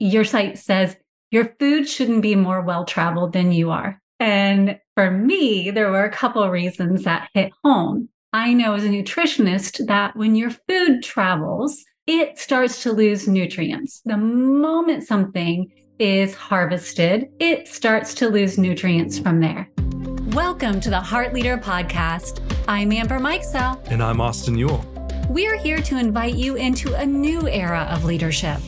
your site says your food shouldn't be more well traveled than you are. And for me, there were a couple of reasons that hit home. I know as a nutritionist that when your food travels, it starts to lose nutrients. The moment something is harvested, it starts to lose nutrients from there. Welcome to the Heart Leader Podcast. I'm Amber Mikesell. And I'm Austin Ewell. We're here to invite you into a new era of leadership.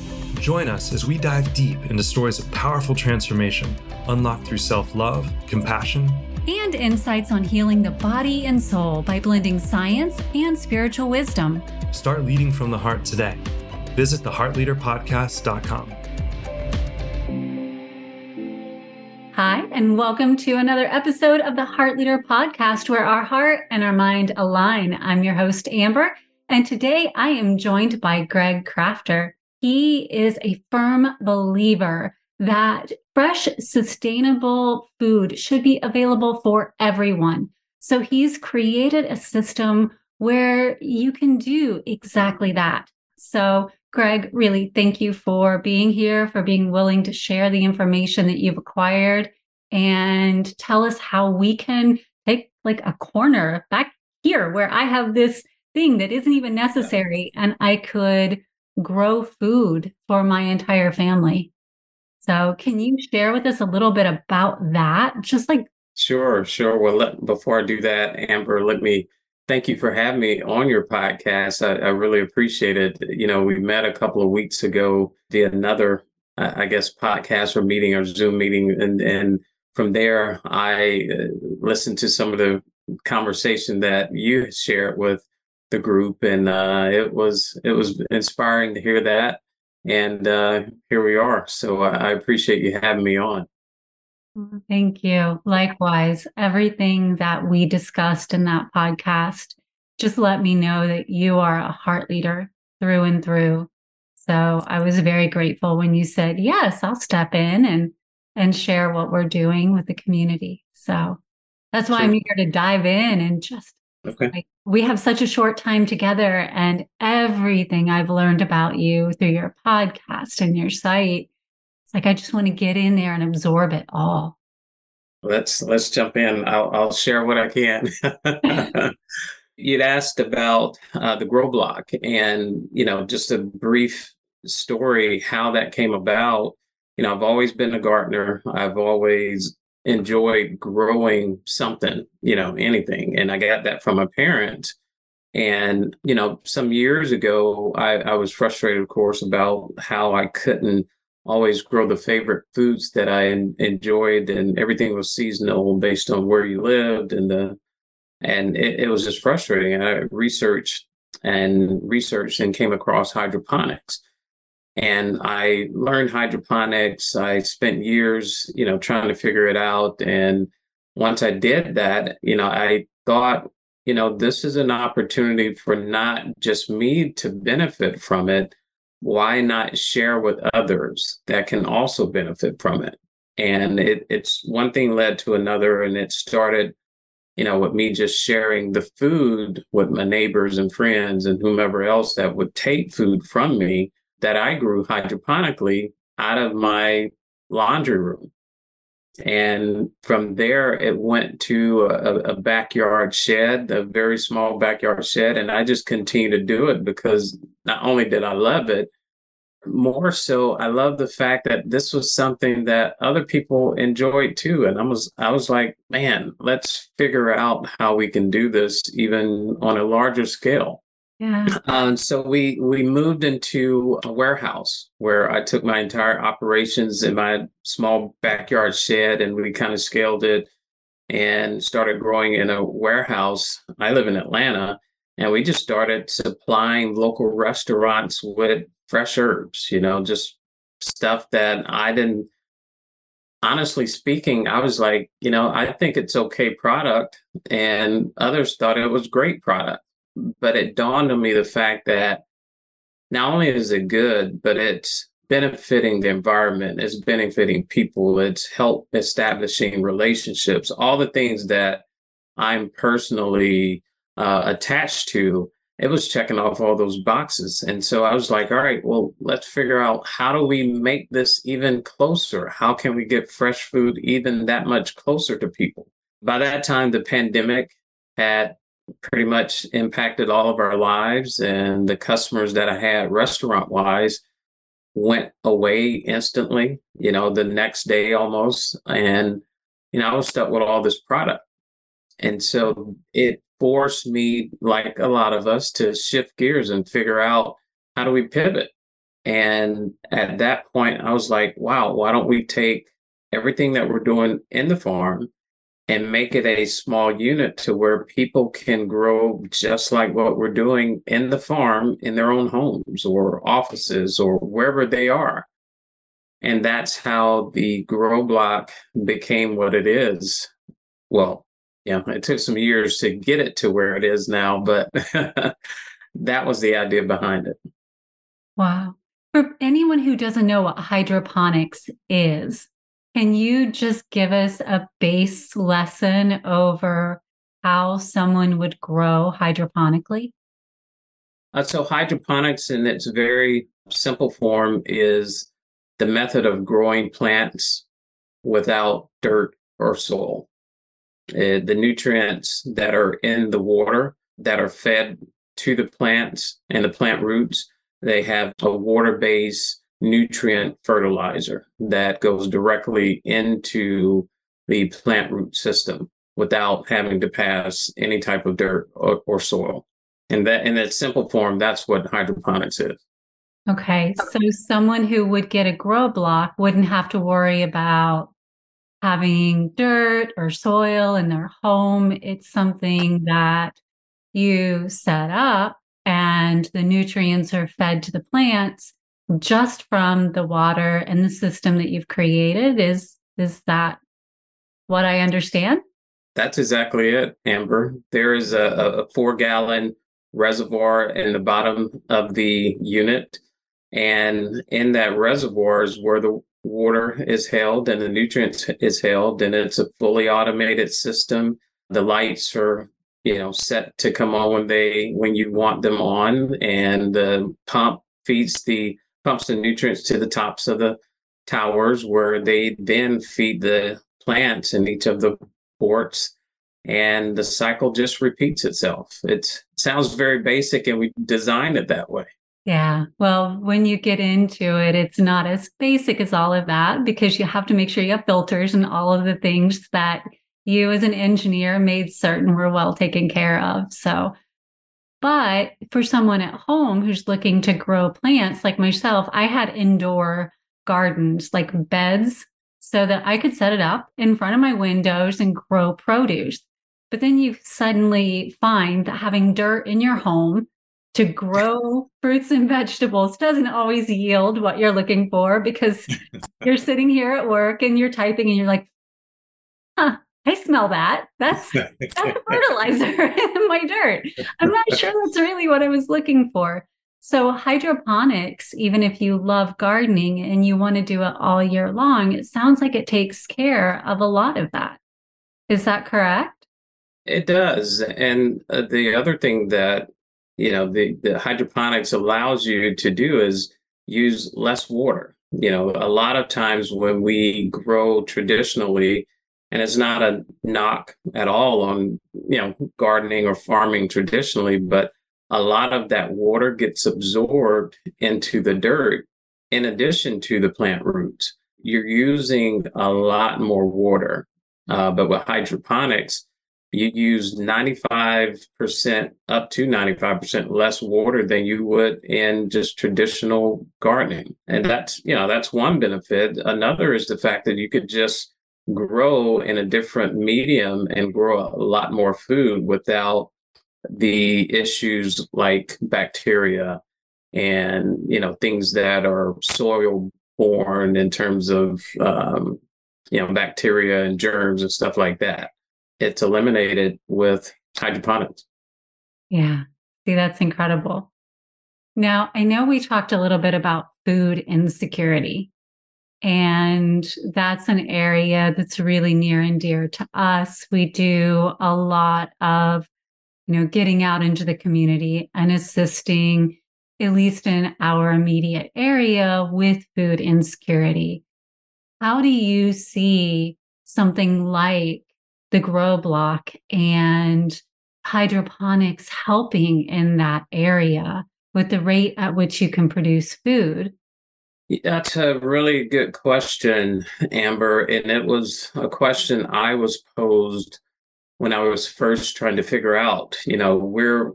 Join us as we dive deep into stories of powerful transformation unlocked through self love, compassion, and insights on healing the body and soul by blending science and spiritual wisdom. Start leading from the heart today. Visit theheartleaderpodcast.com. Hi, and welcome to another episode of the Heart Leader Podcast, where our heart and our mind align. I'm your host, Amber, and today I am joined by Greg Crafter. He is a firm believer that fresh, sustainable food should be available for everyone. So he's created a system where you can do exactly that. So, Greg, really thank you for being here, for being willing to share the information that you've acquired and tell us how we can take like a corner back here where I have this thing that isn't even necessary and I could grow food for my entire family. So, can you share with us a little bit about that? Just like Sure, sure. Well, let, before I do that, Amber, let me thank you for having me on your podcast. I, I really appreciate it. You know, we met a couple of weeks ago via another, I guess, podcast or meeting or Zoom meeting, and and from there, I uh, listened to some of the conversation that you shared with the group, and uh, it was it was inspiring to hear that. And uh, here we are. So I appreciate you having me on. Thank you. Likewise, everything that we discussed in that podcast just let me know that you are a heart leader through and through. So I was very grateful when you said, "Yes, I'll step in and and share what we're doing with the community." So that's why sure. I'm here to dive in and just Okay. Like, we have such a short time together, and everything I've learned about you through your podcast and your site, it's like I just want to get in there and absorb it all. Let's let's jump in. I'll I'll share what I can. You'd asked about uh, the Grow Block, and you know, just a brief story how that came about. You know, I've always been a gardener. I've always enjoy growing something, you know, anything. And I got that from a parent. And, you know, some years ago, I, I was frustrated, of course, about how I couldn't always grow the favorite foods that I enjoyed and everything was seasonal based on where you lived and the, and it, it was just frustrating. I researched and researched and came across hydroponics and I learned hydroponics. I spent years, you know, trying to figure it out. And once I did that, you know, I thought, you know, this is an opportunity for not just me to benefit from it. Why not share with others that can also benefit from it? And it, it's one thing led to another, and it started, you know, with me just sharing the food with my neighbors and friends and whomever else that would take food from me that I grew hydroponically out of my laundry room. And from there, it went to a, a, backyard shed, a very small backyard shed. And I just continued to do it because not only did I love it, more so I love the fact that this was something that other people enjoyed too. And I was I was like, man, let's figure out how we can do this even on a larger scale. Yeah. Um, so we we moved into a warehouse where I took my entire operations in my small backyard shed, and we kind of scaled it and started growing in a warehouse. I live in Atlanta, and we just started supplying local restaurants with fresh herbs. You know, just stuff that I didn't. Honestly speaking, I was like, you know, I think it's okay product, and others thought it was great product but it dawned on me the fact that not only is it good, but it's benefiting the environment, it's benefiting people, it's help establishing relationships, all the things that I'm personally uh, attached to. it was checking off all those boxes. And so I was like, all right, well, let's figure out how do we make this even closer? How can we get fresh food even that much closer to people? By that time, the pandemic had pretty much impacted all of our lives, and the customers that I had restaurant wise went away instantly, you know, the next day almost. And, you know, I was stuck with all this product. And so it forced me, like a lot of us, to shift gears and figure out how do we pivot. And at that point, I was like, wow, why don't we take everything that we're doing in the farm and make it a small unit to where people can grow just like what we're doing in the farm in their own homes or offices or wherever they are. And that's how the grow block became what it is. Well, yeah, it took some years to get it to where it is now, but that was the idea behind it. Wow. For anyone who doesn't know what hydroponics is, can you just give us a base lesson over how someone would grow hydroponically? Uh, so, hydroponics in its very simple form is the method of growing plants without dirt or soil. Uh, the nutrients that are in the water that are fed to the plants and the plant roots, they have a water based nutrient fertilizer that goes directly into the plant root system without having to pass any type of dirt or, or soil. And that in that simple form, that's what hydroponics is. Okay. So someone who would get a grow block wouldn't have to worry about having dirt or soil in their home. It's something that you set up and the nutrients are fed to the plants just from the water and the system that you've created. Is is that what I understand? That's exactly it, Amber. There is a, a four gallon reservoir in the bottom of the unit. And in that reservoir is where the water is held and the nutrients is held and it's a fully automated system the lights are you know set to come on when they when you want them on and the pump feeds the pumps the nutrients to the tops of the towers where they then feed the plants in each of the ports and the cycle just repeats itself it sounds very basic and we designed it that way yeah. Well, when you get into it, it's not as basic as all of that because you have to make sure you have filters and all of the things that you as an engineer made certain were well taken care of. So, but for someone at home who's looking to grow plants like myself, I had indoor gardens, like beds, so that I could set it up in front of my windows and grow produce. But then you suddenly find that having dirt in your home to grow fruits and vegetables doesn't always yield what you're looking for because you're sitting here at work and you're typing and you're like, huh, I smell that. That's that's a fertilizer in my dirt. I'm not sure that's really what I was looking for. So hydroponics, even if you love gardening and you want to do it all year long, it sounds like it takes care of a lot of that. Is that correct? It does. And uh, the other thing that you know the, the hydroponics allows you to do is use less water you know a lot of times when we grow traditionally and it's not a knock at all on you know gardening or farming traditionally but a lot of that water gets absorbed into the dirt in addition to the plant roots you're using a lot more water uh, but with hydroponics you use 95% up to 95% less water than you would in just traditional gardening. And that's, you know, that's one benefit. Another is the fact that you could just grow in a different medium and grow a lot more food without the issues like bacteria and, you know, things that are soil borne in terms of, um, you know, bacteria and germs and stuff like that it's eliminated with hydroponics. Yeah. See, that's incredible. Now, I know we talked a little bit about food insecurity, and that's an area that's really near and dear to us. We do a lot of you know, getting out into the community and assisting, at least in our immediate area, with food insecurity. How do you see something like the grow block and hydroponics helping in that area with the rate at which you can produce food? That's a really good question, Amber. And it was a question I was posed when I was first trying to figure out, you know, we're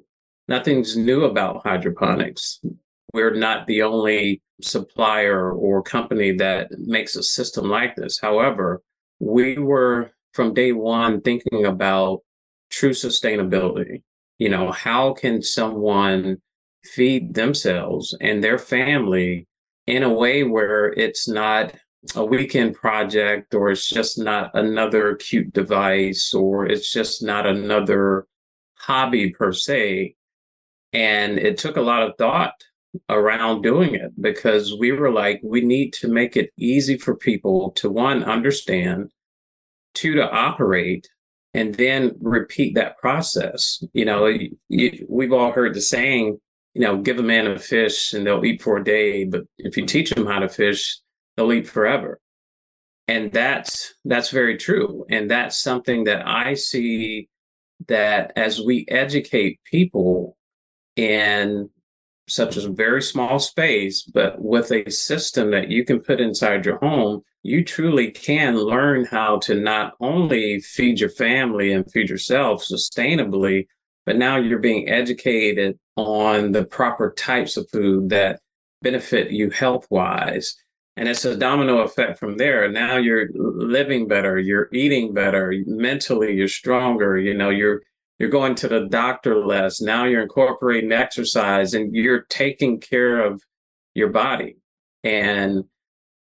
nothing's new about hydroponics. We're not the only supplier or company that makes a system like this. However, we were from day one thinking about true sustainability. You know, how can someone feed themselves and their family in a way where it's not a weekend project or it's just not another cute device or it's just not another hobby per se. And it took a lot of thought around doing it because we were like, we need to make it easy for people to one, understand, two, to operate, and then repeat that process. You know, you, we've all heard the saying, you know, give a man a fish and they'll eat for a day, but if you teach them how to fish, they'll eat forever. And that's that's very true. And that's something that I see that as we educate people in such a very small space, but with a system that you can put inside your home, you truly can learn how to not only feed your family and feed yourself sustainably, but now you're being educated on the proper types of food that benefit you health wise. And it's a domino effect from there. Now you're living better, you're eating better, mentally you're stronger, you know, you're you're going to the doctor less. Now you're incorporating exercise and you're taking care of your body. And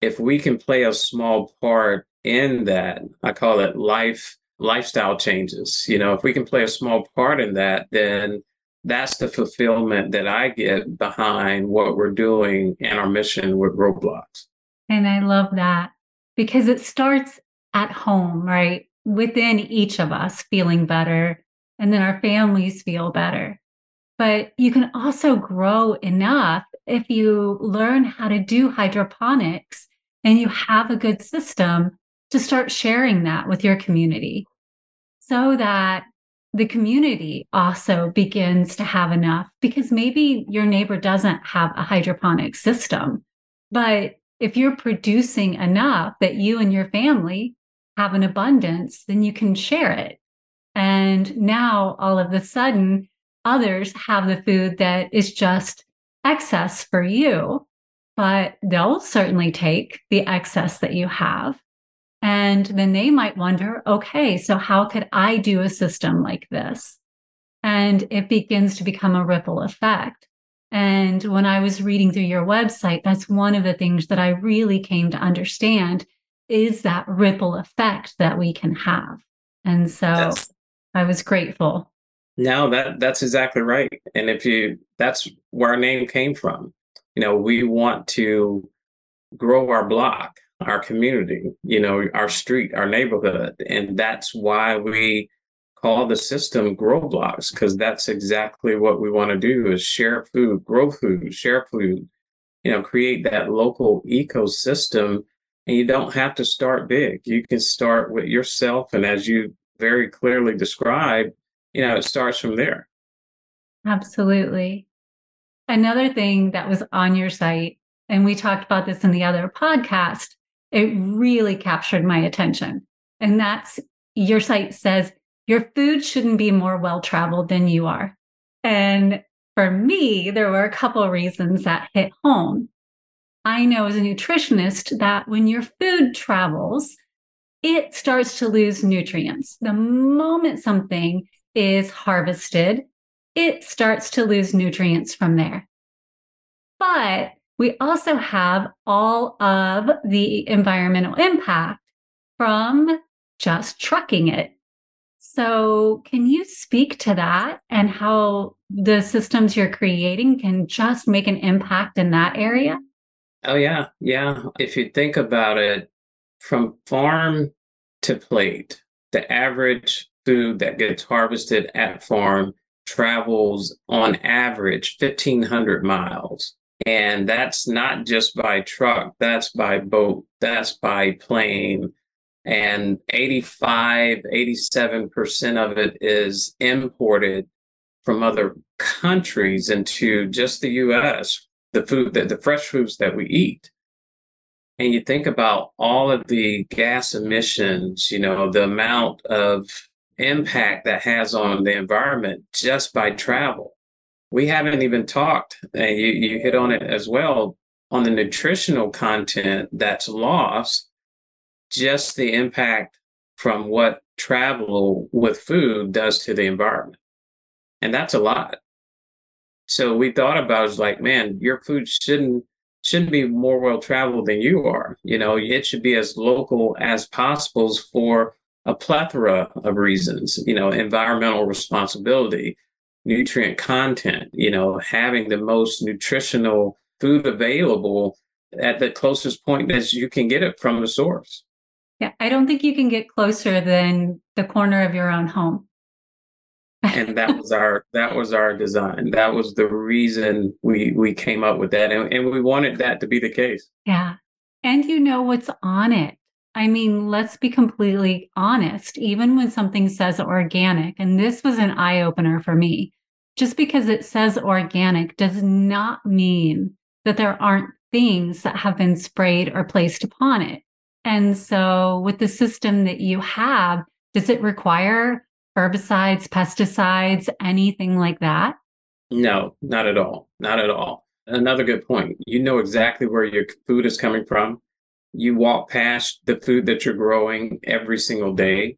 if we can play a small part in that, I call it life lifestyle changes. You know, if we can play a small part in that, then that's the fulfillment that I get behind what we're doing and our mission with Grow Blocks. And I love that because it starts at home, right? Within each of us feeling better, and then our families feel better. But you can also grow enough if you learn how to do hydroponics and you have a good system to start sharing that with your community so that the community also begins to have enough because maybe your neighbor doesn't have a hydroponic system. But if you're producing enough that you and your family have an abundance, then you can share it. And now all of a sudden, others have the food that is just excess for you, but they'll certainly take the excess that you have and then they might wonder, okay, so how could I do a system like this? And it begins to become a ripple effect. And when I was reading through your website, that's one of the things that I really came to understand is that ripple effect that we can have. And so. I was grateful. No, that that's exactly right. And if you that's where our name came from. You know, we want to grow our block our community, you know, our street, our neighborhood. And that's why we call the system grow blocks, because that's exactly what we want to do is share food, grow food, share food, you know, create that local ecosystem. And you don't have to start big. You can start with yourself. And as you very clearly described, you know, it starts from there. Absolutely. Another thing that was on your site, and we talked about this in the other podcast, it really captured my attention. And that's your site says your food shouldn't be more well traveled than you are. And for me, there were a couple of reasons that hit home. I know as a nutritionist that when your food travels, it starts to lose nutrients. The moment something is harvested, it starts to lose nutrients from there. But we also have all of the environmental impact from just trucking it. So, can you speak to that and how the systems you're creating can just make an impact in that area? Oh, yeah. Yeah. If you think about it, from farm to plate, the average food that gets harvested at farm travels on average 1,500 miles. And that's not just by truck, that's by boat, that's by plane. And 85, 87% of it is imported from other countries into just the US, the food that the fresh foods that we eat. And you think about all of the gas emissions, you know, the amount of impact that has on the environment just by travel. We haven't even talked, and you, you hit on it as well, on the nutritional content that's lost, just the impact from what travel with food does to the environment. And that's a lot. So we thought about it like, man, your food shouldn't shouldn't be more well traveled than you are. You know, it should be as local as possible for a plethora of reasons, you know, environmental responsibility, nutrient content, you know, having the most nutritional food available at the closest point as you can get it from the source. Yeah, I don't think you can get closer than the corner of your own home. and that was our that was our design. That was the reason we we came up with that and, and we wanted that to be the case. Yeah. And you know what's on it. I mean, let's be completely honest. Even when something says organic, and this was an eye opener for me, just because it says organic does not mean that there aren't things that have been sprayed or placed upon it. And so, with the system that you have, does it require herbicides, pesticides, anything like that? No, not at all. Not at all. Another good point. You know exactly where your food is coming from you walk past the food that you're growing every single day.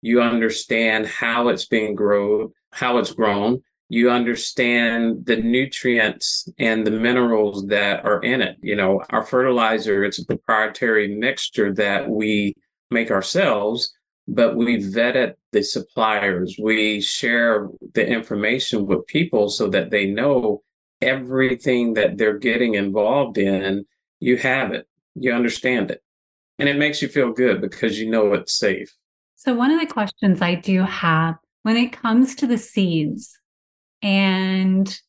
You understand how it's being grown, how it's grown. You understand the nutrients and the minerals that are in it. You know, our fertilizer, it's a proprietary mixture that we make ourselves, but we vetted the suppliers. We share the information with people so that they know everything that they're getting involved in. You have it you understand it. And it makes you feel good because you know it's safe. So, one of the questions I do have when it comes to the seeds and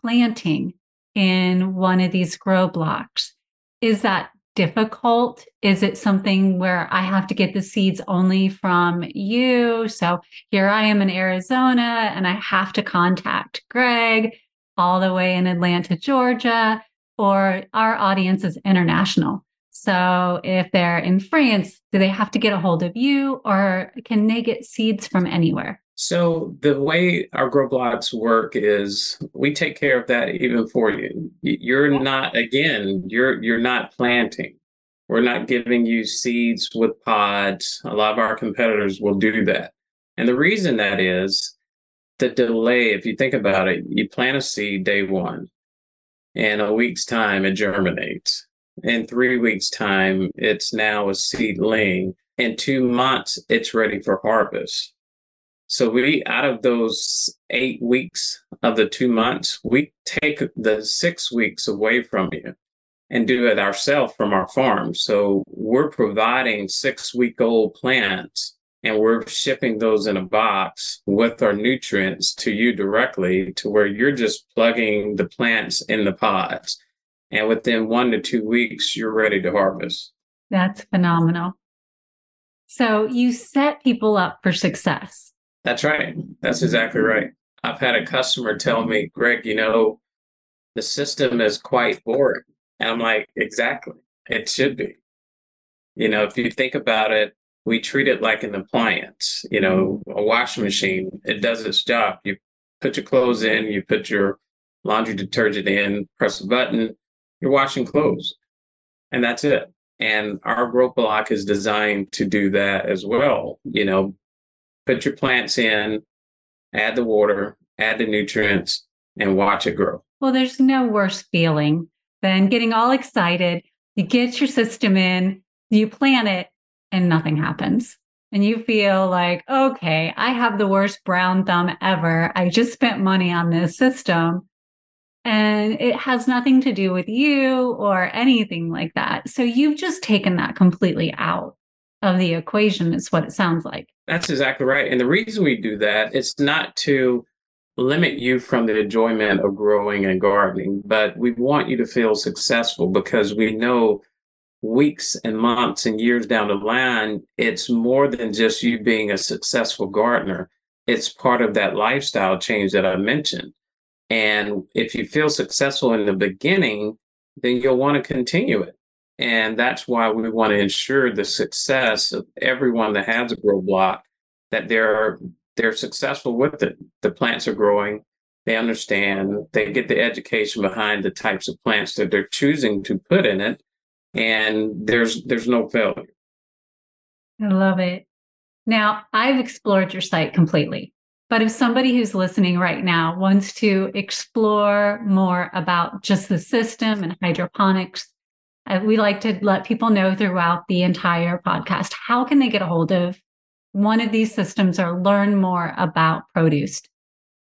planting in one of these grow blocks, is that difficult? Is it something where I have to get the seeds only from you? So here I am in Arizona and I have to contact Greg all the way in Atlanta, Georgia or our audience is international. So if they're in France, do they have to get a hold of you or can they get seeds from anywhere? So the way our grow blocks work is we take care of that even for you. You're not again, you're you're not planting. We're not giving you seeds with pods. A lot of our competitors will do that. And the reason that is the delay, if you think about it, you plant a seed day one in a week's time, it germinates. In three weeks' time, it's now a seedling. In two months, it's ready for harvest. So we, out of those eight weeks of the two months, we take the six weeks away from you and do it ourselves from our farm. So we're providing six week old plants and we're shipping those in a box with our nutrients to you directly to where you're just plugging the plants in the pods. And within one to two weeks, you're ready to harvest. That's phenomenal. So you set people up for success. That's right. That's exactly right. I've had a customer tell me, Greg, you know, the system is quite boring. And I'm like, exactly. It should be. You know, if you think about it, we treat it like an appliance, you know, mm-hmm. a washing machine. It does its job. You put your clothes in, you put your laundry detergent in, press a button, you're washing clothes. And that's it. And our grow block is designed to do that as well. You know, put your plants in, add the water, add the nutrients, and watch it grow. Well, there's no worse feeling than getting all excited. You get your system in, you plant it, and nothing happens. And you feel like, okay, I have the worst brown thumb ever. I just spent money on this system. And it has nothing to do with you or anything like that. So you've just taken that completely out of the equation, is what it sounds like. That's exactly right. And the reason we do that, it's not to limit you from the enjoyment of growing and gardening, but we want you to feel successful because we know weeks and months and years down the line, it's more than just you being a successful gardener. It's part of that lifestyle change that I mentioned. And if you feel successful in the beginning, then you'll want to continue it. And that's why we want to ensure the success of everyone that has a grow block, that they're they're successful with it. The plants are growing, they understand, they get the education behind the types of plants that they're choosing to put in it, and there's there's no failure. I love it. Now, I've explored your site completely. But if somebody who's listening right now wants to explore more about just the system and hydroponics, uh, we like to let people know throughout the entire podcast how can they get a hold of one of these systems or learn more about Produced?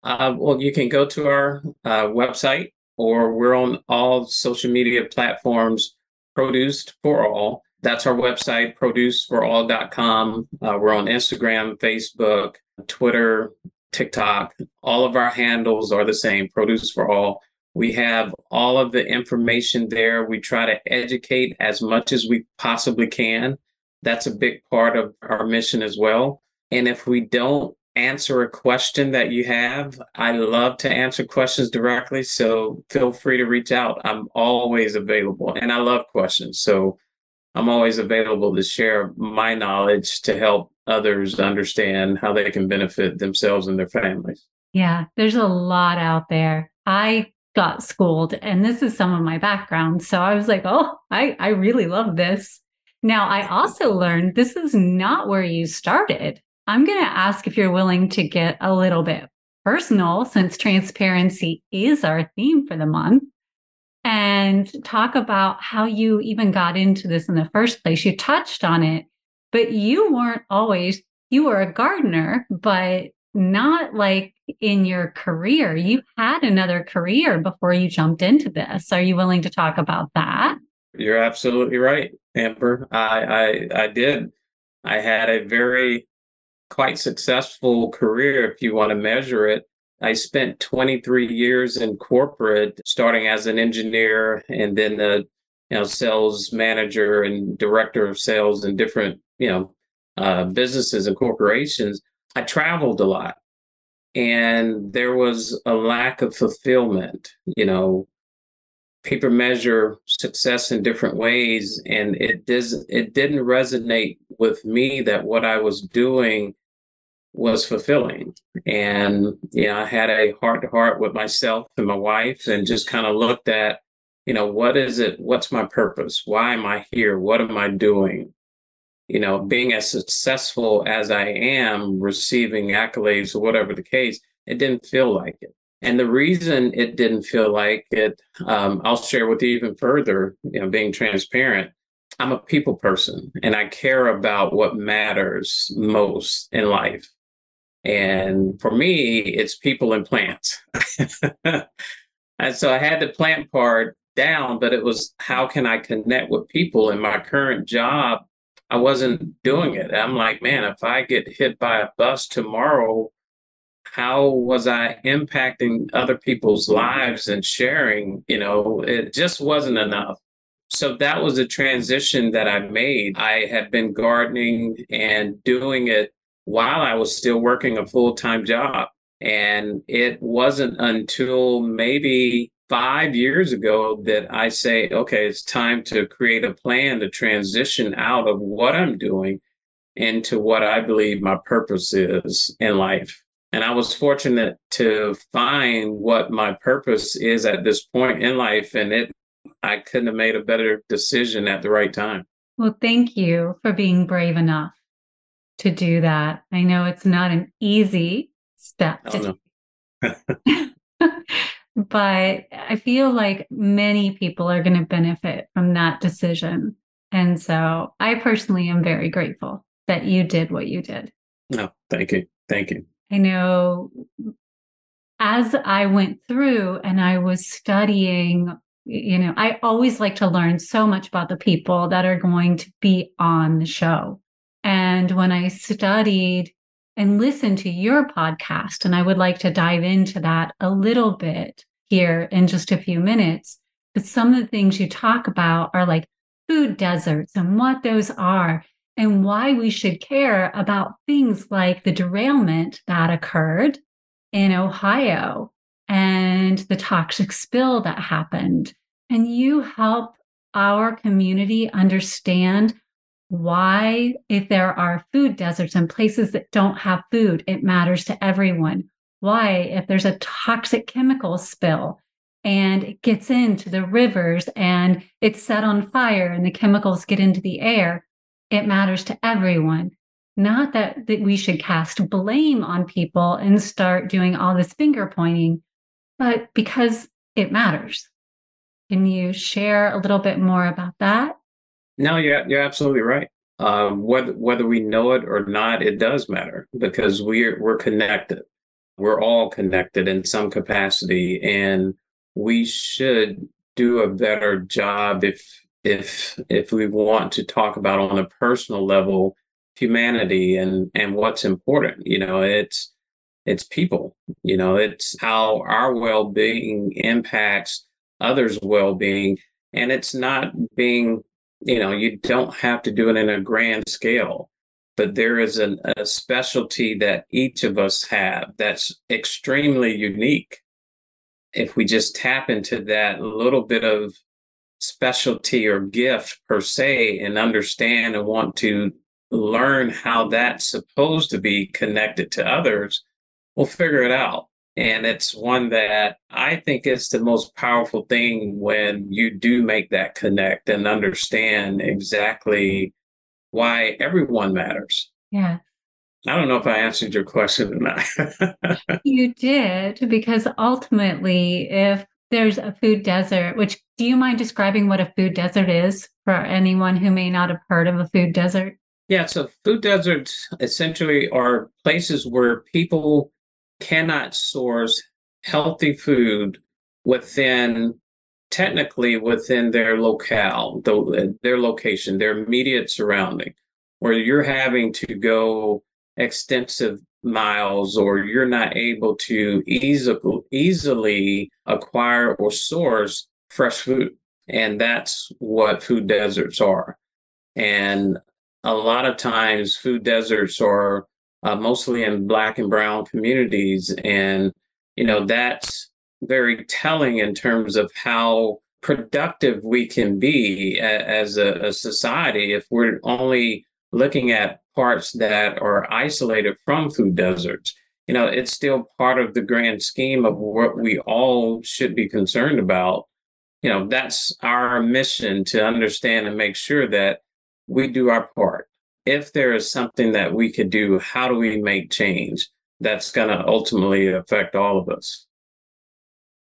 Uh, well, you can go to our uh, website or we're on all social media platforms, Produced for All. That's our website, producedforall.com. Uh, we're on Instagram, Facebook, Twitter, TikTok. All of our handles are the same, Produced for All. We have all of the information there. We try to educate as much as we possibly can. That's a big part of our mission as well. And if we don't answer a question that you have, I love to answer questions directly. So feel free to reach out. I'm always available and I love questions. So I'm always available to share my knowledge to help others understand how they can benefit themselves and their families. Yeah, there's a lot out there. I got schooled and this is some of my background. So I was like, oh, I, I really love this. Now, I also learned this is not where you started. I'm going to ask if you're willing to get a little bit personal since transparency is our theme for the month and talk about how you even got into this in the first place. You touched on it, but you weren't always, you were a gardener, but not like in your career. You had another career before you jumped into this. Are you willing to talk about that? You're absolutely right, Amber. I, I, I did. I had a very quite successful career, if you want to measure it. I spent 23 years in corporate, starting as an engineer and then a you know sales manager and director of sales in different you know uh, businesses and corporations. I traveled a lot, and there was a lack of fulfillment. You know, people measure success in different ways and it does it didn't resonate with me that what i was doing was fulfilling. And you know i had a heart to heart with myself and my wife and just kind of looked at you know what is it what's my purpose? Why am i here? What am i doing? You know being as successful as i am receiving accolades or whatever the case it didn't feel like it and the reason it didn't feel like it, um, I'll share with you even further, you know, being transparent. I'm a people person and I care about what matters most in life. And for me, it's people and plants. and so I had the plant part down, but it was how can I connect with people in my current job? I wasn't doing it. I'm like, man, if I get hit by a bus tomorrow, how was I impacting other people's lives and sharing? You know, it just wasn't enough. So that was a transition that I made. I had been gardening and doing it while I was still working a full time job. And it wasn't until maybe five years ago that I say, okay, it's time to create a plan to transition out of what I'm doing into what I believe my purpose is in life. And I was fortunate to find what my purpose is at this point in life. And it, I couldn't have made a better decision at the right time. Well, thank you for being brave enough to do that. I know it's not an easy step. Oh, but I feel like many people are going to benefit from that decision. And so I personally am very grateful that you did what you did. No, thank you. Thank you. I know as I went through and I was studying, you know, I always like to learn so much about the people that are going to be on the show. And when I studied and listened to your podcast. And I would like to dive into that a little bit here in just a few minutes. But some of the things you talk about are like food deserts and what those are and why we should care about things like the derailment that occurred in Ohio and the toxic spill that happened. And you help our community understand why, if there are food deserts and places that don't have food, it matters to everyone. Why, if there's a toxic chemical spill and it gets into the rivers and it's set on fire and the chemicals get into the air, it matters to everyone. Not that, that we should cast blame on people and start doing all this finger pointing, but because it matters. Can you share a little bit more about that? No, you're you're absolutely right. Um, whether whether we know it or not, it does matter because we're we're connected. We're all connected in some capacity, and we should do a better job if if if we want to talk about on a personal level humanity and and what's important. You know, it's it's people. You know, it's how our well-being impacts others' well-being, and it's not being you know, you don't have to do it in a grand scale, but there is an, a specialty that each of us have that's extremely unique. If we just tap into that little bit of specialty or gift per se and understand and want to learn how that's supposed to be connected to others, we'll figure it out. And it's one that I think is the most powerful thing when you do make that connect and understand exactly why everyone matters. Yeah. I don't know if I answered your question or not. you did, because ultimately, if there's a food desert, which do you mind describing what a food desert is for anyone who may not have heard of a food desert? Yeah, so food deserts essentially are places where people cannot source healthy food within technically within their locale, the, their location, their immediate surrounding, where you're having to go extensive miles or you're not able to easily easily acquire or source fresh food. And that's what food deserts are. And a lot of times food deserts are uh, mostly in black and brown communities. And, you know, that's very telling in terms of how productive we can be as a, a society if we're only looking at parts that are isolated from food deserts. You know, it's still part of the grand scheme of what we all should be concerned about. You know, that's our mission to understand and make sure that we do our part if there is something that we could do, how do we make change that's going to ultimately affect all of us?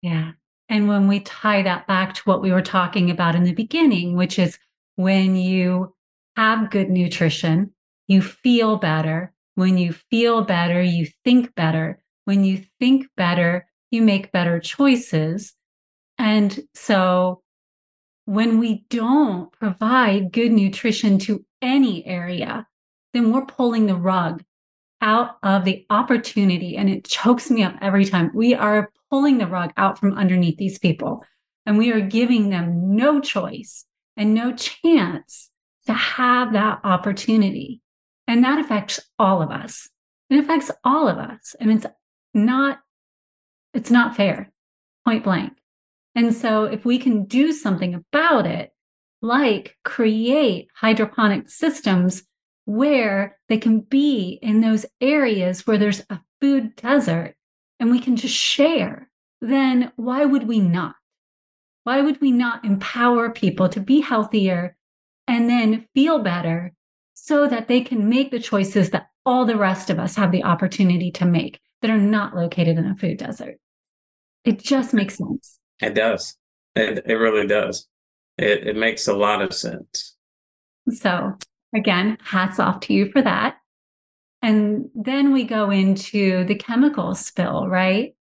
Yeah. And when we tie that back to what we were talking about in the beginning, which is when you have good nutrition, you feel better. When you feel better, you think better. When you think better, you make better choices. And so when we don't provide good nutrition to any area, then we're pulling the rug out of the opportunity. And it chokes me up every time. We are pulling the rug out from underneath these people and we are giving them no choice and no chance to have that opportunity. And that affects all of us. It affects all of us. And it's not, it's not fair, point blank. And so if we can do something about it, like create hydroponic systems where they can be in those areas where there's a food desert and we can just share, then why would we not? Why would we not empower people to be healthier and then feel better so that they can make the choices that all the rest of us have the opportunity to make that are not located in a food desert? It just makes sense. It does. It, it really does. It, it makes a lot of sense. So, again, hats off to you for that. And then we go into the chemical spill, right?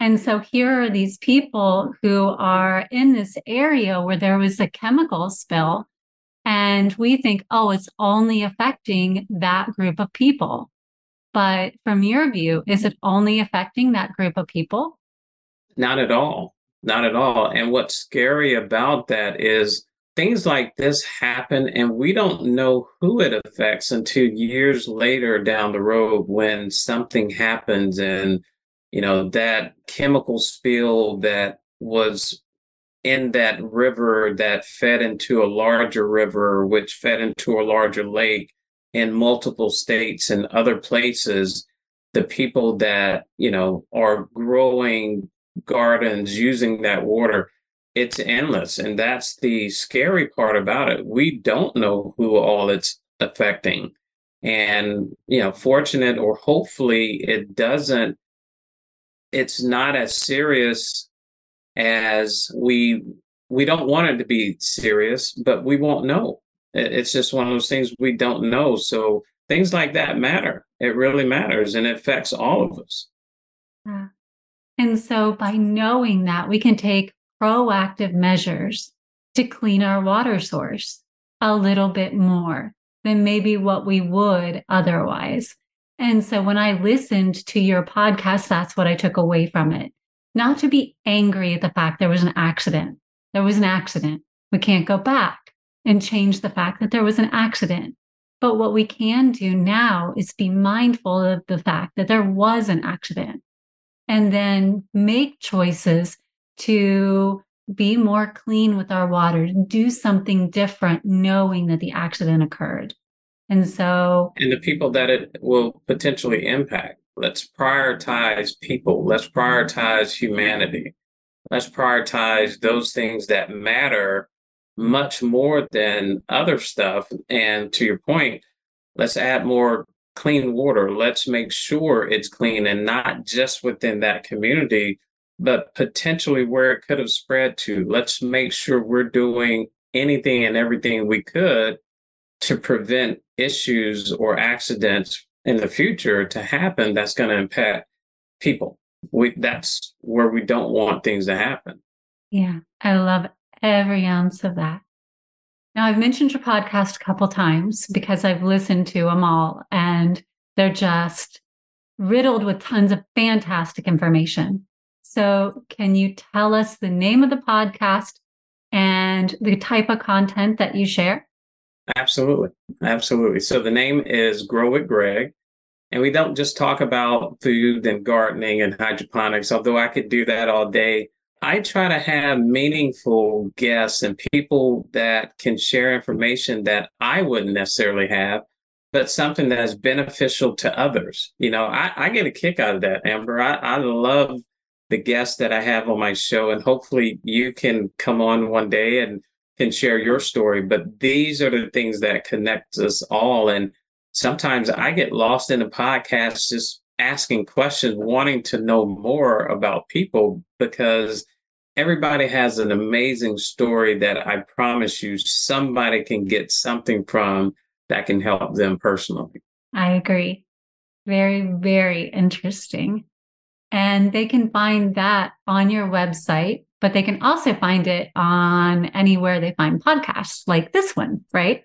And so here are these people who are in this area where there was a chemical spill. And we think, oh, it's only affecting that group of people. But from your view, is it only affecting that group of people? Not at all. Not at all. And what's scary about that is things like this happen and we don't know who it affects until years later down the road when something happens and you know that chemical spill that was in that river that fed into a larger river which fed into a larger lake in multiple states and other places the people that you know are growing gardens using that water it's endless. And that's the scary part about it. We don't know who all it's affecting. And you know fortunate or hopefully it doesn't it's not as serious as we we don't want it to be serious but we won't know it's just one of those things we don't know so things like that matter it really matters and it affects all of us yeah. and so by knowing that we can take proactive measures to clean our water source a little bit more than maybe what we would otherwise. And so when I listened to your podcast, that's what I took away from it. Not to be angry at the fact there was an accident. There was an accident. We can't go back and change the fact that there was an accident. But what we can do now is be mindful of the fact that there was an accident and then make choices to be more clean with our water, do something different, knowing that the accident occurred. And so, and the people that it will potentially impact, let's prioritize people, let's prioritize humanity, let's prioritize those things that matter much more than other stuff. And to your point, let's add more clean water. Let's make sure it's clean and not just within that community, but potentially where it could have spread to. Let's make sure we're doing anything and everything we could to prevent issues or accidents in the future to happen that's going to impact people. We that's where we don't want things to happen. Yeah, I love every ounce of that. Now, I've mentioned your podcast a couple times because I've listened to them all, and they're just riddled with tons of fantastic information. So, can you tell us the name of the podcast and the type of content that you share? Absolutely. Absolutely. So, the name is Grow with Greg. And we don't just talk about food and gardening and hydroponics, although I could do that all day. I try to have meaningful guests and people that can share information that I wouldn't necessarily have, but something that is beneficial to others. You know, I, I get a kick out of that, Amber. I, I love the guests that I have on my show. And hopefully you can come on one day and can share your story. But these are the things that connect us all. And sometimes I get lost in the podcast just asking questions, wanting to know more about people because everybody has an amazing story that I promise you somebody can get something from that can help them personally. I agree. Very, very interesting. And they can find that on your website, but they can also find it on anywhere they find podcasts like this one, right?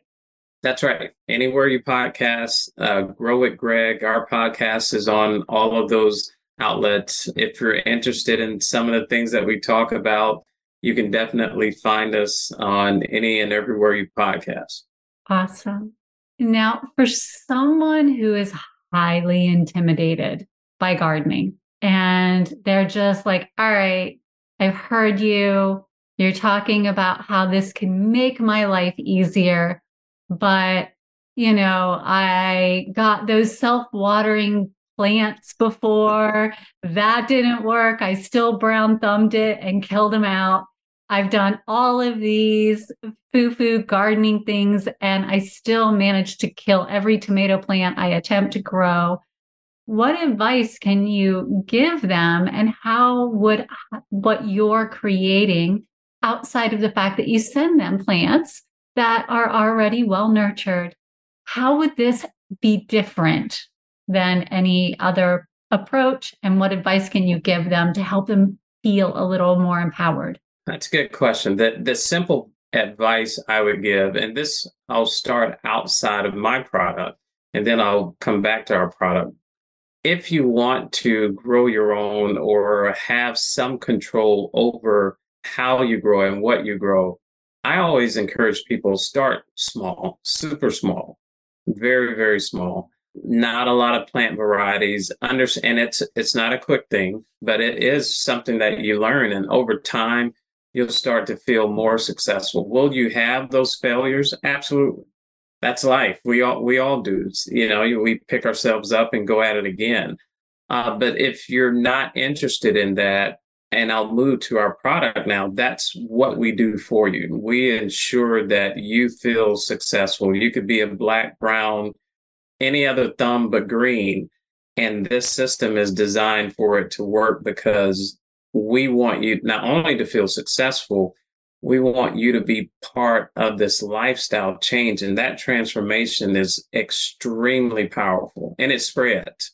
That's right. Anywhere you podcast, uh, Grow with Greg, our podcast is on all of those outlets. If you're interested in some of the things that we talk about, you can definitely find us on any and everywhere you podcast. Awesome. Now, for someone who is highly intimidated by gardening, and they're just like, all right, I've heard you. You're talking about how this can make my life easier. But, you know, I got those self watering plants before. That didn't work. I still brown thumbed it and killed them out. I've done all of these foo foo gardening things, and I still managed to kill every tomato plant I attempt to grow what advice can you give them and how would what you're creating outside of the fact that you send them plants that are already well nurtured? How would this be different than any other approach and what advice can you give them to help them feel a little more empowered? That's a good question. The, the simple advice i would give and this i'll start outside of my product and then i'll come back to our product if you want to grow your own or have some control over how you grow and what you grow, I always encourage people start small, super small, very, very small. Not a lot of plant varieties. Under, and it's it's not a quick thing, but it is something that you learn. And over time, you'll start to feel more successful. Will you have those failures? Absolutely. That's life. We all we all do. You know, we pick ourselves up and go at it again. Uh, but if you're not interested in that, and I'll move to our product now. That's what we do for you. We ensure that you feel successful. You could be a black, brown, any other thumb but green. And this system is designed for it to work because we want you not only to feel successful, we want you to be part of this lifestyle change. And that transformation is extremely powerful and it spreads.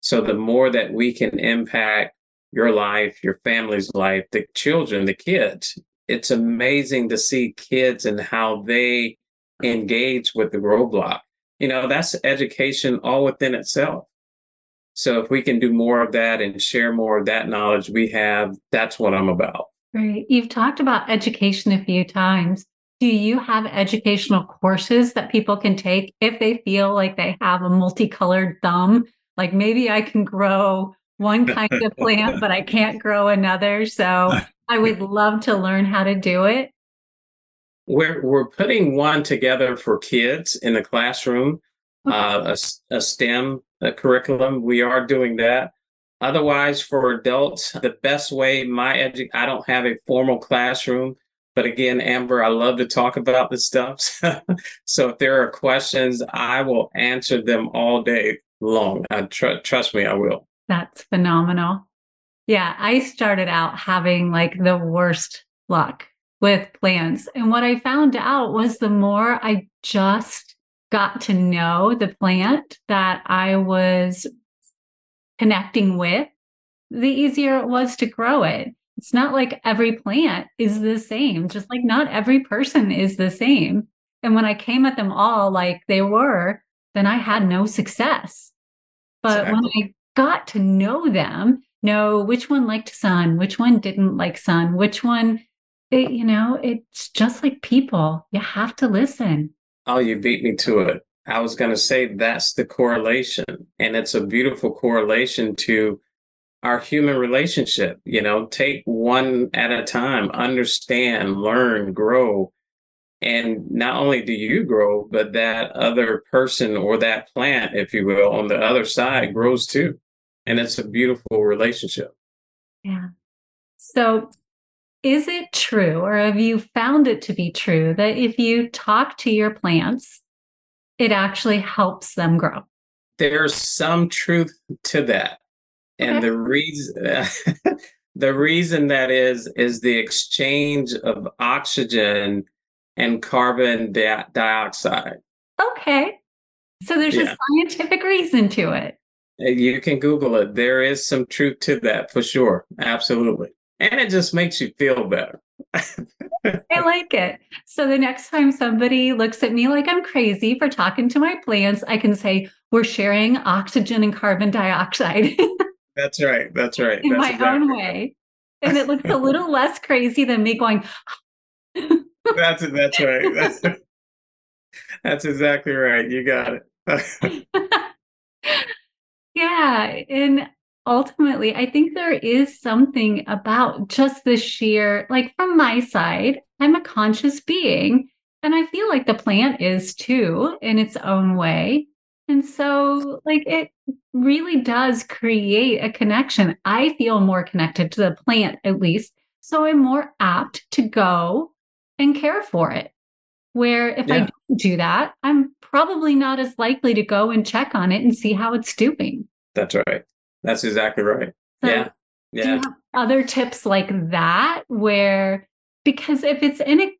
So the more that we can impact your life, your family's life, the children, the kids. It's amazing to see kids and how they engage with the GrowBlock. You know, that's education all within itself. So if we can do more of that and share more of that knowledge we have, that's what I'm about. Great. You've talked about education a few times. Do you have educational courses that people can take if they feel like they have a multicolored thumb? Like maybe I can grow one kind of plant, but I can't grow another. So I would love to learn how to do it. We're, we're putting one together for kids in the classroom, uh, a, a STEM a curriculum. We are doing that. Otherwise, for adults, the best way, my edu- I don't have a formal classroom, but again, Amber, I love to talk about this stuff. so if there are questions, I will answer them all day long. Tr- trust me, I will. That's phenomenal. Yeah, I started out having like the worst luck with plants. And what I found out was the more I just got to know the plant that I was connecting with, the easier it was to grow it. It's not like every plant is the same, just like not every person is the same. And when I came at them all like they were, then I had no success. But exactly. when I got to know them, know which one liked sun, which one didn't like sun, which one, it, you know, it's just like people. You have to listen. Oh, you beat me to it. I was going to say that's the correlation. And it's a beautiful correlation to our human relationship. You know, take one at a time, understand, learn, grow. And not only do you grow, but that other person or that plant, if you will, on the other side grows too. And it's a beautiful relationship. Yeah. So, is it true, or have you found it to be true, that if you talk to your plants, it actually helps them grow? There's some truth to that. Okay. And the reason the reason that is is the exchange of oxygen and carbon di- dioxide. Okay. So there's yeah. a scientific reason to it. Uh, you can Google it. There is some truth to that for sure. Absolutely. And it just makes you feel better. I like it. So the next time somebody looks at me like I'm crazy for talking to my plants, I can say, we're sharing oxygen and carbon dioxide. that's right. That's right. In that's my exactly own way. And it looks a little less crazy than me going, that's it. That's right. That's, that's exactly right. You got it. yeah. And ultimately, I think there is something about just the sheer, like from my side, I'm a conscious being. And I feel like the plant is too in its own way. And so, like, it really does create a connection. I feel more connected to the plant, at least. So I'm more apt to go and care for it. Where if yeah. I don't do that, I'm probably not as likely to go and check on it and see how it's doing. That's right. That's exactly right. So yeah. Yeah. other tips like that where because if it's in a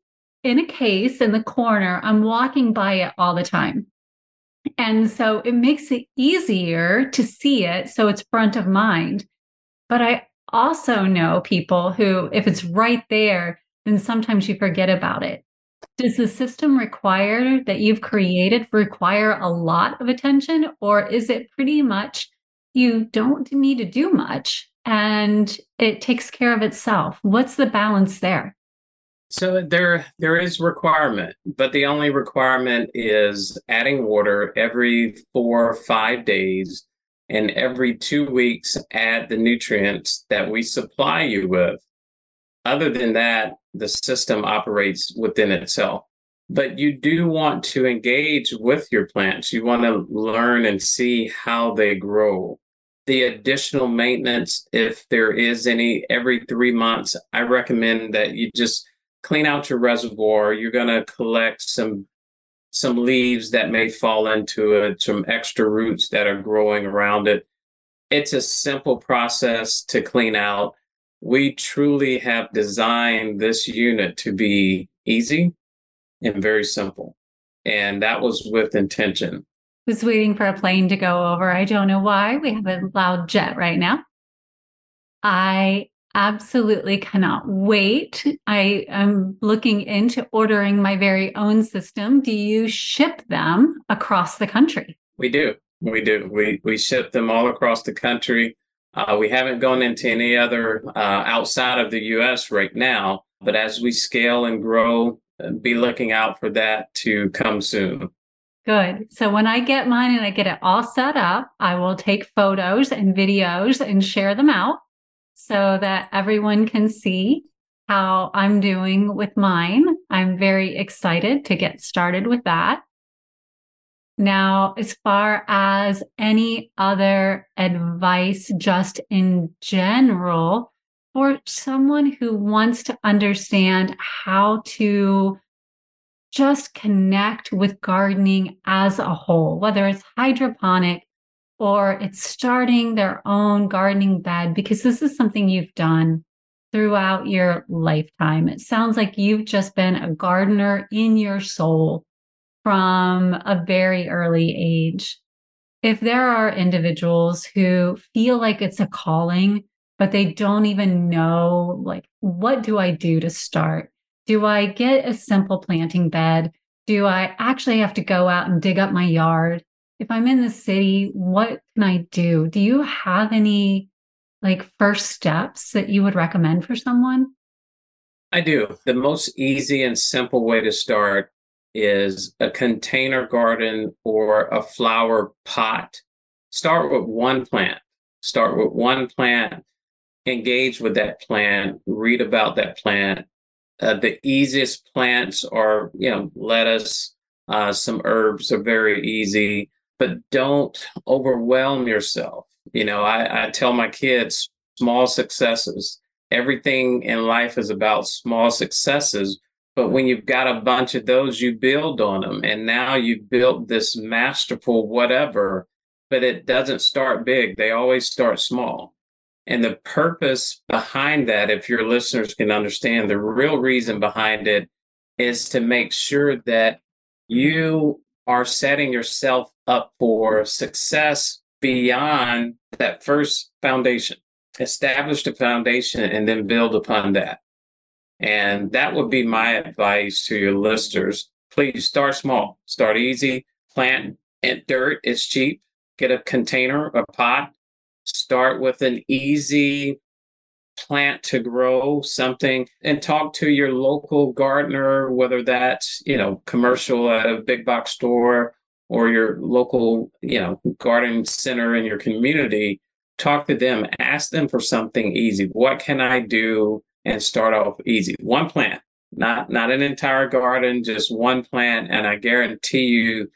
in a case in the corner, I'm walking by it all the time. And so it makes it easier to see it so it's front of mind. But I also know people who if it's right there, then sometimes you forget about it. Does the system require that you've created require a lot of attention or is it pretty much you don't need to do much and it takes care of itself. What's the balance there? So there there is requirement, but the only requirement is adding water every 4 or 5 days and every 2 weeks add the nutrients that we supply you with. Other than that, the system operates within itself. But you do want to engage with your plants. You want to learn and see how they grow the additional maintenance, if there is any, every three months, I recommend that you just clean out your reservoir. You're going to collect some some leaves that may fall into it, some extra roots that are growing around it. It's a simple process to clean out. We truly have designed this unit to be easy and very simple. And that was with intention was waiting for a plane to go over. I don't know why. We have a loud jet right now. I absolutely cannot wait. I am looking into ordering my very own system. Do you ship them across the country? We do. We do. We we ship them all across the country. Uh, we haven't gone into any other uh, outside of the U.S. right now, but as we scale and grow, be looking out for that to come soon. Good. So when I get mine and I get it all set up, I will take photos and videos and share them out so that everyone can see how I'm doing with mine. I'm very excited to get started with that. Now, as far as any other advice, just in general, for someone who wants to understand how to just connect with gardening as a whole, whether it's hydroponic or it's starting their own gardening bed, because this is something you've done throughout your lifetime. It sounds like you've just been a gardener in your soul from a very early age. If there are individuals who feel like it's a calling, but they don't even know, like, what do I do to start? Do I get a simple planting bed? Do I actually have to go out and dig up my yard? If I'm in the city, what can I do? Do you have any like first steps that you would recommend for someone? I do. The most easy and simple way to start is a container garden or a flower pot. Start with one plant. Start with one plant, engage with that plant, read about that plant, uh, the easiest plants are, you know, lettuce, uh, some herbs are very easy, but don't overwhelm yourself. You know, I, I tell my kids small successes. Everything in life is about small successes. But when you've got a bunch of those, you build on them. And now you've built this masterful whatever, but it doesn't start big. They always start small. And the purpose behind that, if your listeners can understand, the real reason behind it is to make sure that you are setting yourself up for success beyond that first foundation. Establish the foundation and then build upon that. And that would be my advice to your listeners. Please start small, start easy, plant in dirt, is cheap. Get a container, a pot, start with an easy plant to grow something and talk to your local gardener whether that's you know commercial at a big box store or your local you know garden center in your community. Talk to them ask them for something easy. What can i do and start off easy? One plant not not an entire garden just one plant and i guarantee you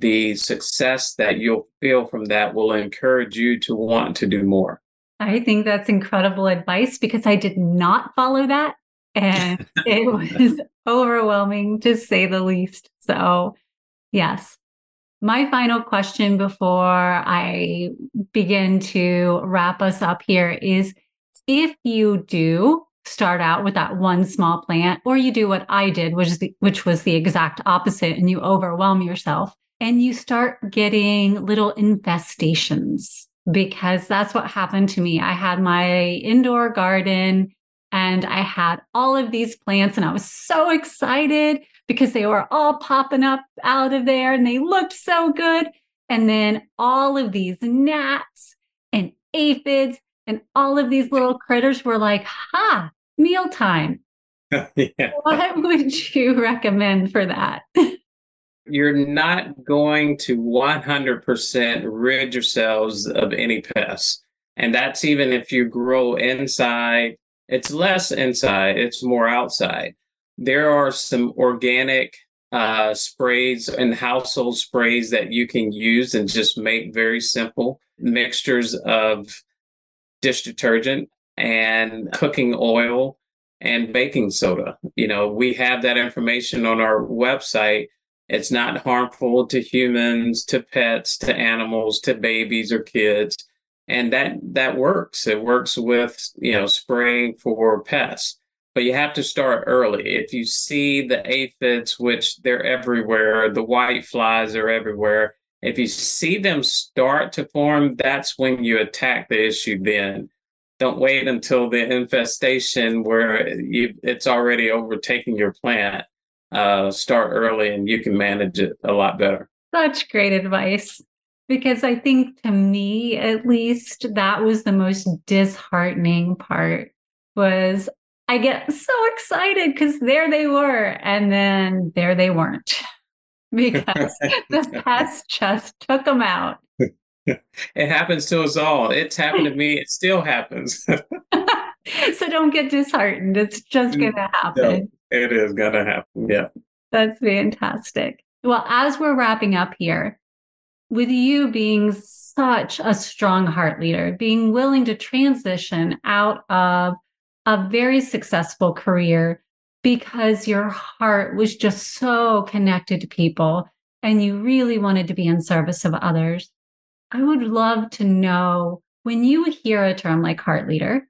the success that you'll feel from that will encourage you to want to do more. I think that's incredible advice because I did not follow that. And it was overwhelming to say the least. So, yes. My final question before I begin to wrap us up here is if you do start out with that one small plant or you do what I did which is the, which was the exact opposite and you overwhelm yourself and you start getting little infestations because that's what happened to me. I had my indoor garden and I had all of these plants and I was so excited because they were all popping up out of there and they looked so good. And then all of these gnats and aphids and all of these little critters were like, ha, mealtime. yeah. What would you recommend for that? You're not going to 100% rid yourselves of any pests. And that's even if you grow inside, it's less inside, it's more outside. There are some organic uh, sprays and household sprays that you can use and just make very simple mixtures of dish detergent and cooking oil and baking soda. You know, we have that information on our website. It's not harmful to humans, to pets, to animals, to babies or kids. And that that works. It works with, you know, spraying for pests. But you have to start early. If you see the aphids, which they're everywhere, the white flies are everywhere. If you see them start to form, that's when you attack the issue then don't wait until the infestation where you, it's already overtaking your plant. Uh, start early and you can manage it a lot better. Such great advice. Because I think to me, at least, that was the most disheartening part was I get so excited because there they were. And then there they weren't because the pest just took them out. it happens to us all. It's happened to me. It still happens. so don't get disheartened. It's just going to happen. It is going to happen. Yeah. That's fantastic. Well, as we're wrapping up here, with you being such a strong heart leader, being willing to transition out of a very successful career because your heart was just so connected to people and you really wanted to be in service of others. I would love to know when you hear a term like heart leader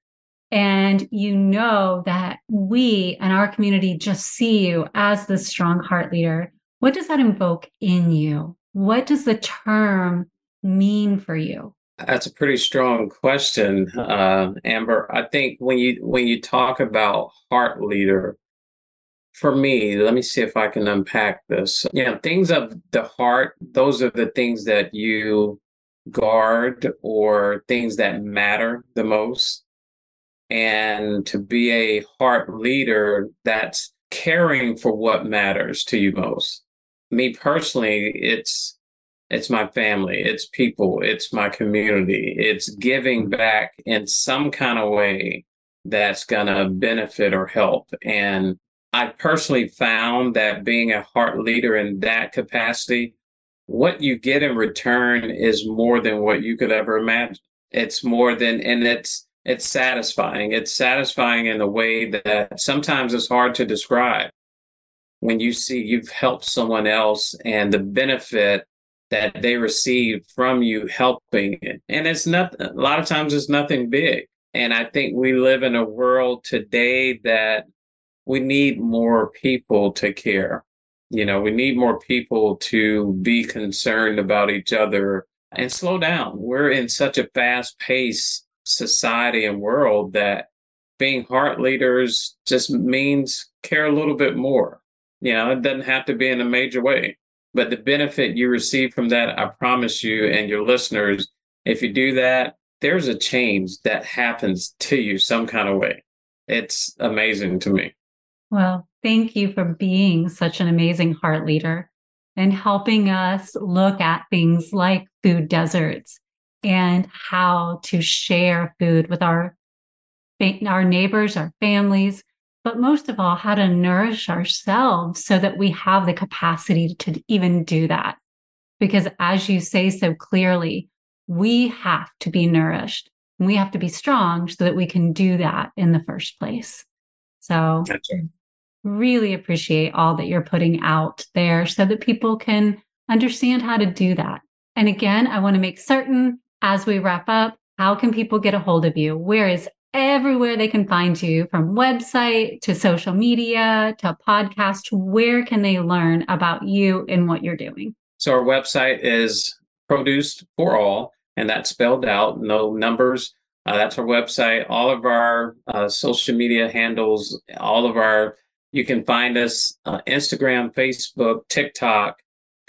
and you know that we and our community just see you as the strong heart leader, what does that invoke in you? What does the term mean for you? That's a pretty strong question, uh, Amber. I think when you when you talk about heart leader, for me, let me see if I can unpack this. Know, things of the heart; those are the things that you guard or things that matter the most. And to be a heart leader that's caring for what matters to you most. Me personally, it's it's my family, it's people, it's my community, it's giving mm-hmm. back in some kind of way that's going to benefit or help. And I personally found that being a heart leader in that capacity what you get in return is more than what you could ever imagine. It's more than, and it's, it's satisfying. It's satisfying in a way that sometimes it's hard to describe. When you see you've helped someone else and the benefit that they receive from you helping it. And it's not, a lot of times it's nothing big. And I think we live in a world today that we need more people to care. You know, we need more people to be concerned about each other and slow down. We're in such a fast paced society and world that being heart leaders just means care a little bit more. You know, it doesn't have to be in a major way, but the benefit you receive from that, I promise you and your listeners, if you do that, there's a change that happens to you some kind of way. It's amazing to me. Well, thank you for being such an amazing heart leader and helping us look at things like food deserts and how to share food with our our neighbors, our families, but most of all, how to nourish ourselves so that we have the capacity to even do that. Because as you say so clearly, we have to be nourished. We have to be strong so that we can do that in the first place. So, really appreciate all that you're putting out there so that people can understand how to do that. And again, I want to make certain as we wrap up, how can people get a hold of you? Where is everywhere they can find you from website to social media to podcast? Where can they learn about you and what you're doing? So our website is Produced for All, and that's spelled out, no numbers. Uh, that's our website. All of our uh, social media handles, all of our you can find us uh, Instagram, Facebook, TikTok.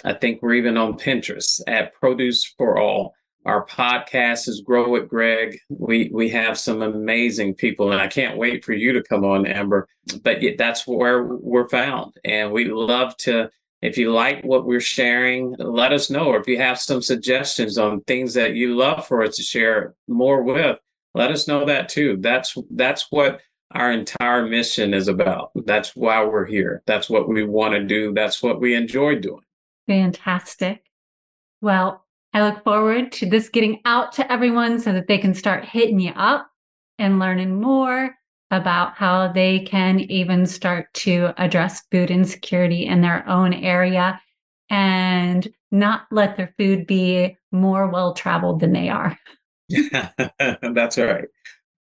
I think we're even on Pinterest at Produced for All. Our podcast is Grow with Greg. We we have some amazing people, and I can't wait for you to come on, Amber. But that's where we're found, and we love to. If you like what we're sharing, let us know. Or if you have some suggestions on things that you love for us to share more with, let us know that too. That's that's what our entire mission is about. That's why we're here. That's what we want to do. That's what we enjoy doing. Fantastic. Well, I look forward to this getting out to everyone so that they can start hitting you up and learning more about how they can even start to address food insecurity in their own area and not let their food be more well traveled than they are. Yeah, That's right.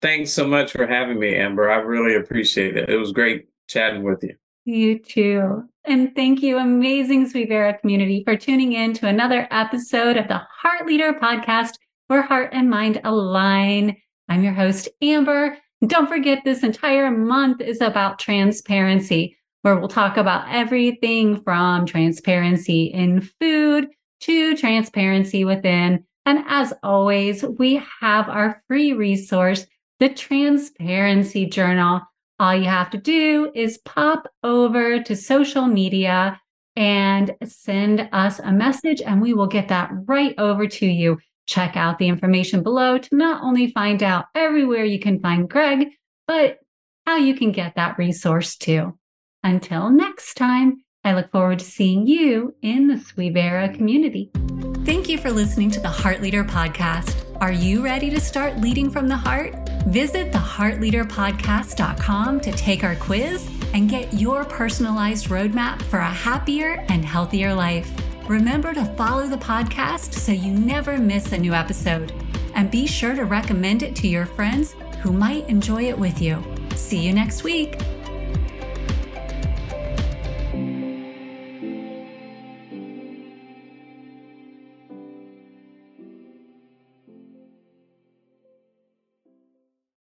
Thanks so much for having me, Amber. I really appreciate it. It was great chatting with you. You too. And thank you, amazing Suivera community, for tuning in to another episode of the Heart Leader podcast, where heart and mind align. I'm your host, Amber. Don't forget, this entire month is about transparency, where we'll talk about everything from transparency in food to transparency within. And as always, we have our free resource, the Transparency Journal all you have to do is pop over to social media and send us a message, and we will get that right over to you. Check out the information below to not only find out everywhere you can find Greg, but how you can get that resource too. Until next time, I look forward to seeing you in the Suivera community. Thank you for listening to the Heart Leader podcast. Are you ready to start leading from the heart? Visit theheartleaderpodcast.com to take our quiz and get your personalized roadmap for a happier and healthier life. Remember to follow the podcast so you never miss a new episode. And be sure to recommend it to your friends who might enjoy it with you. See you next week.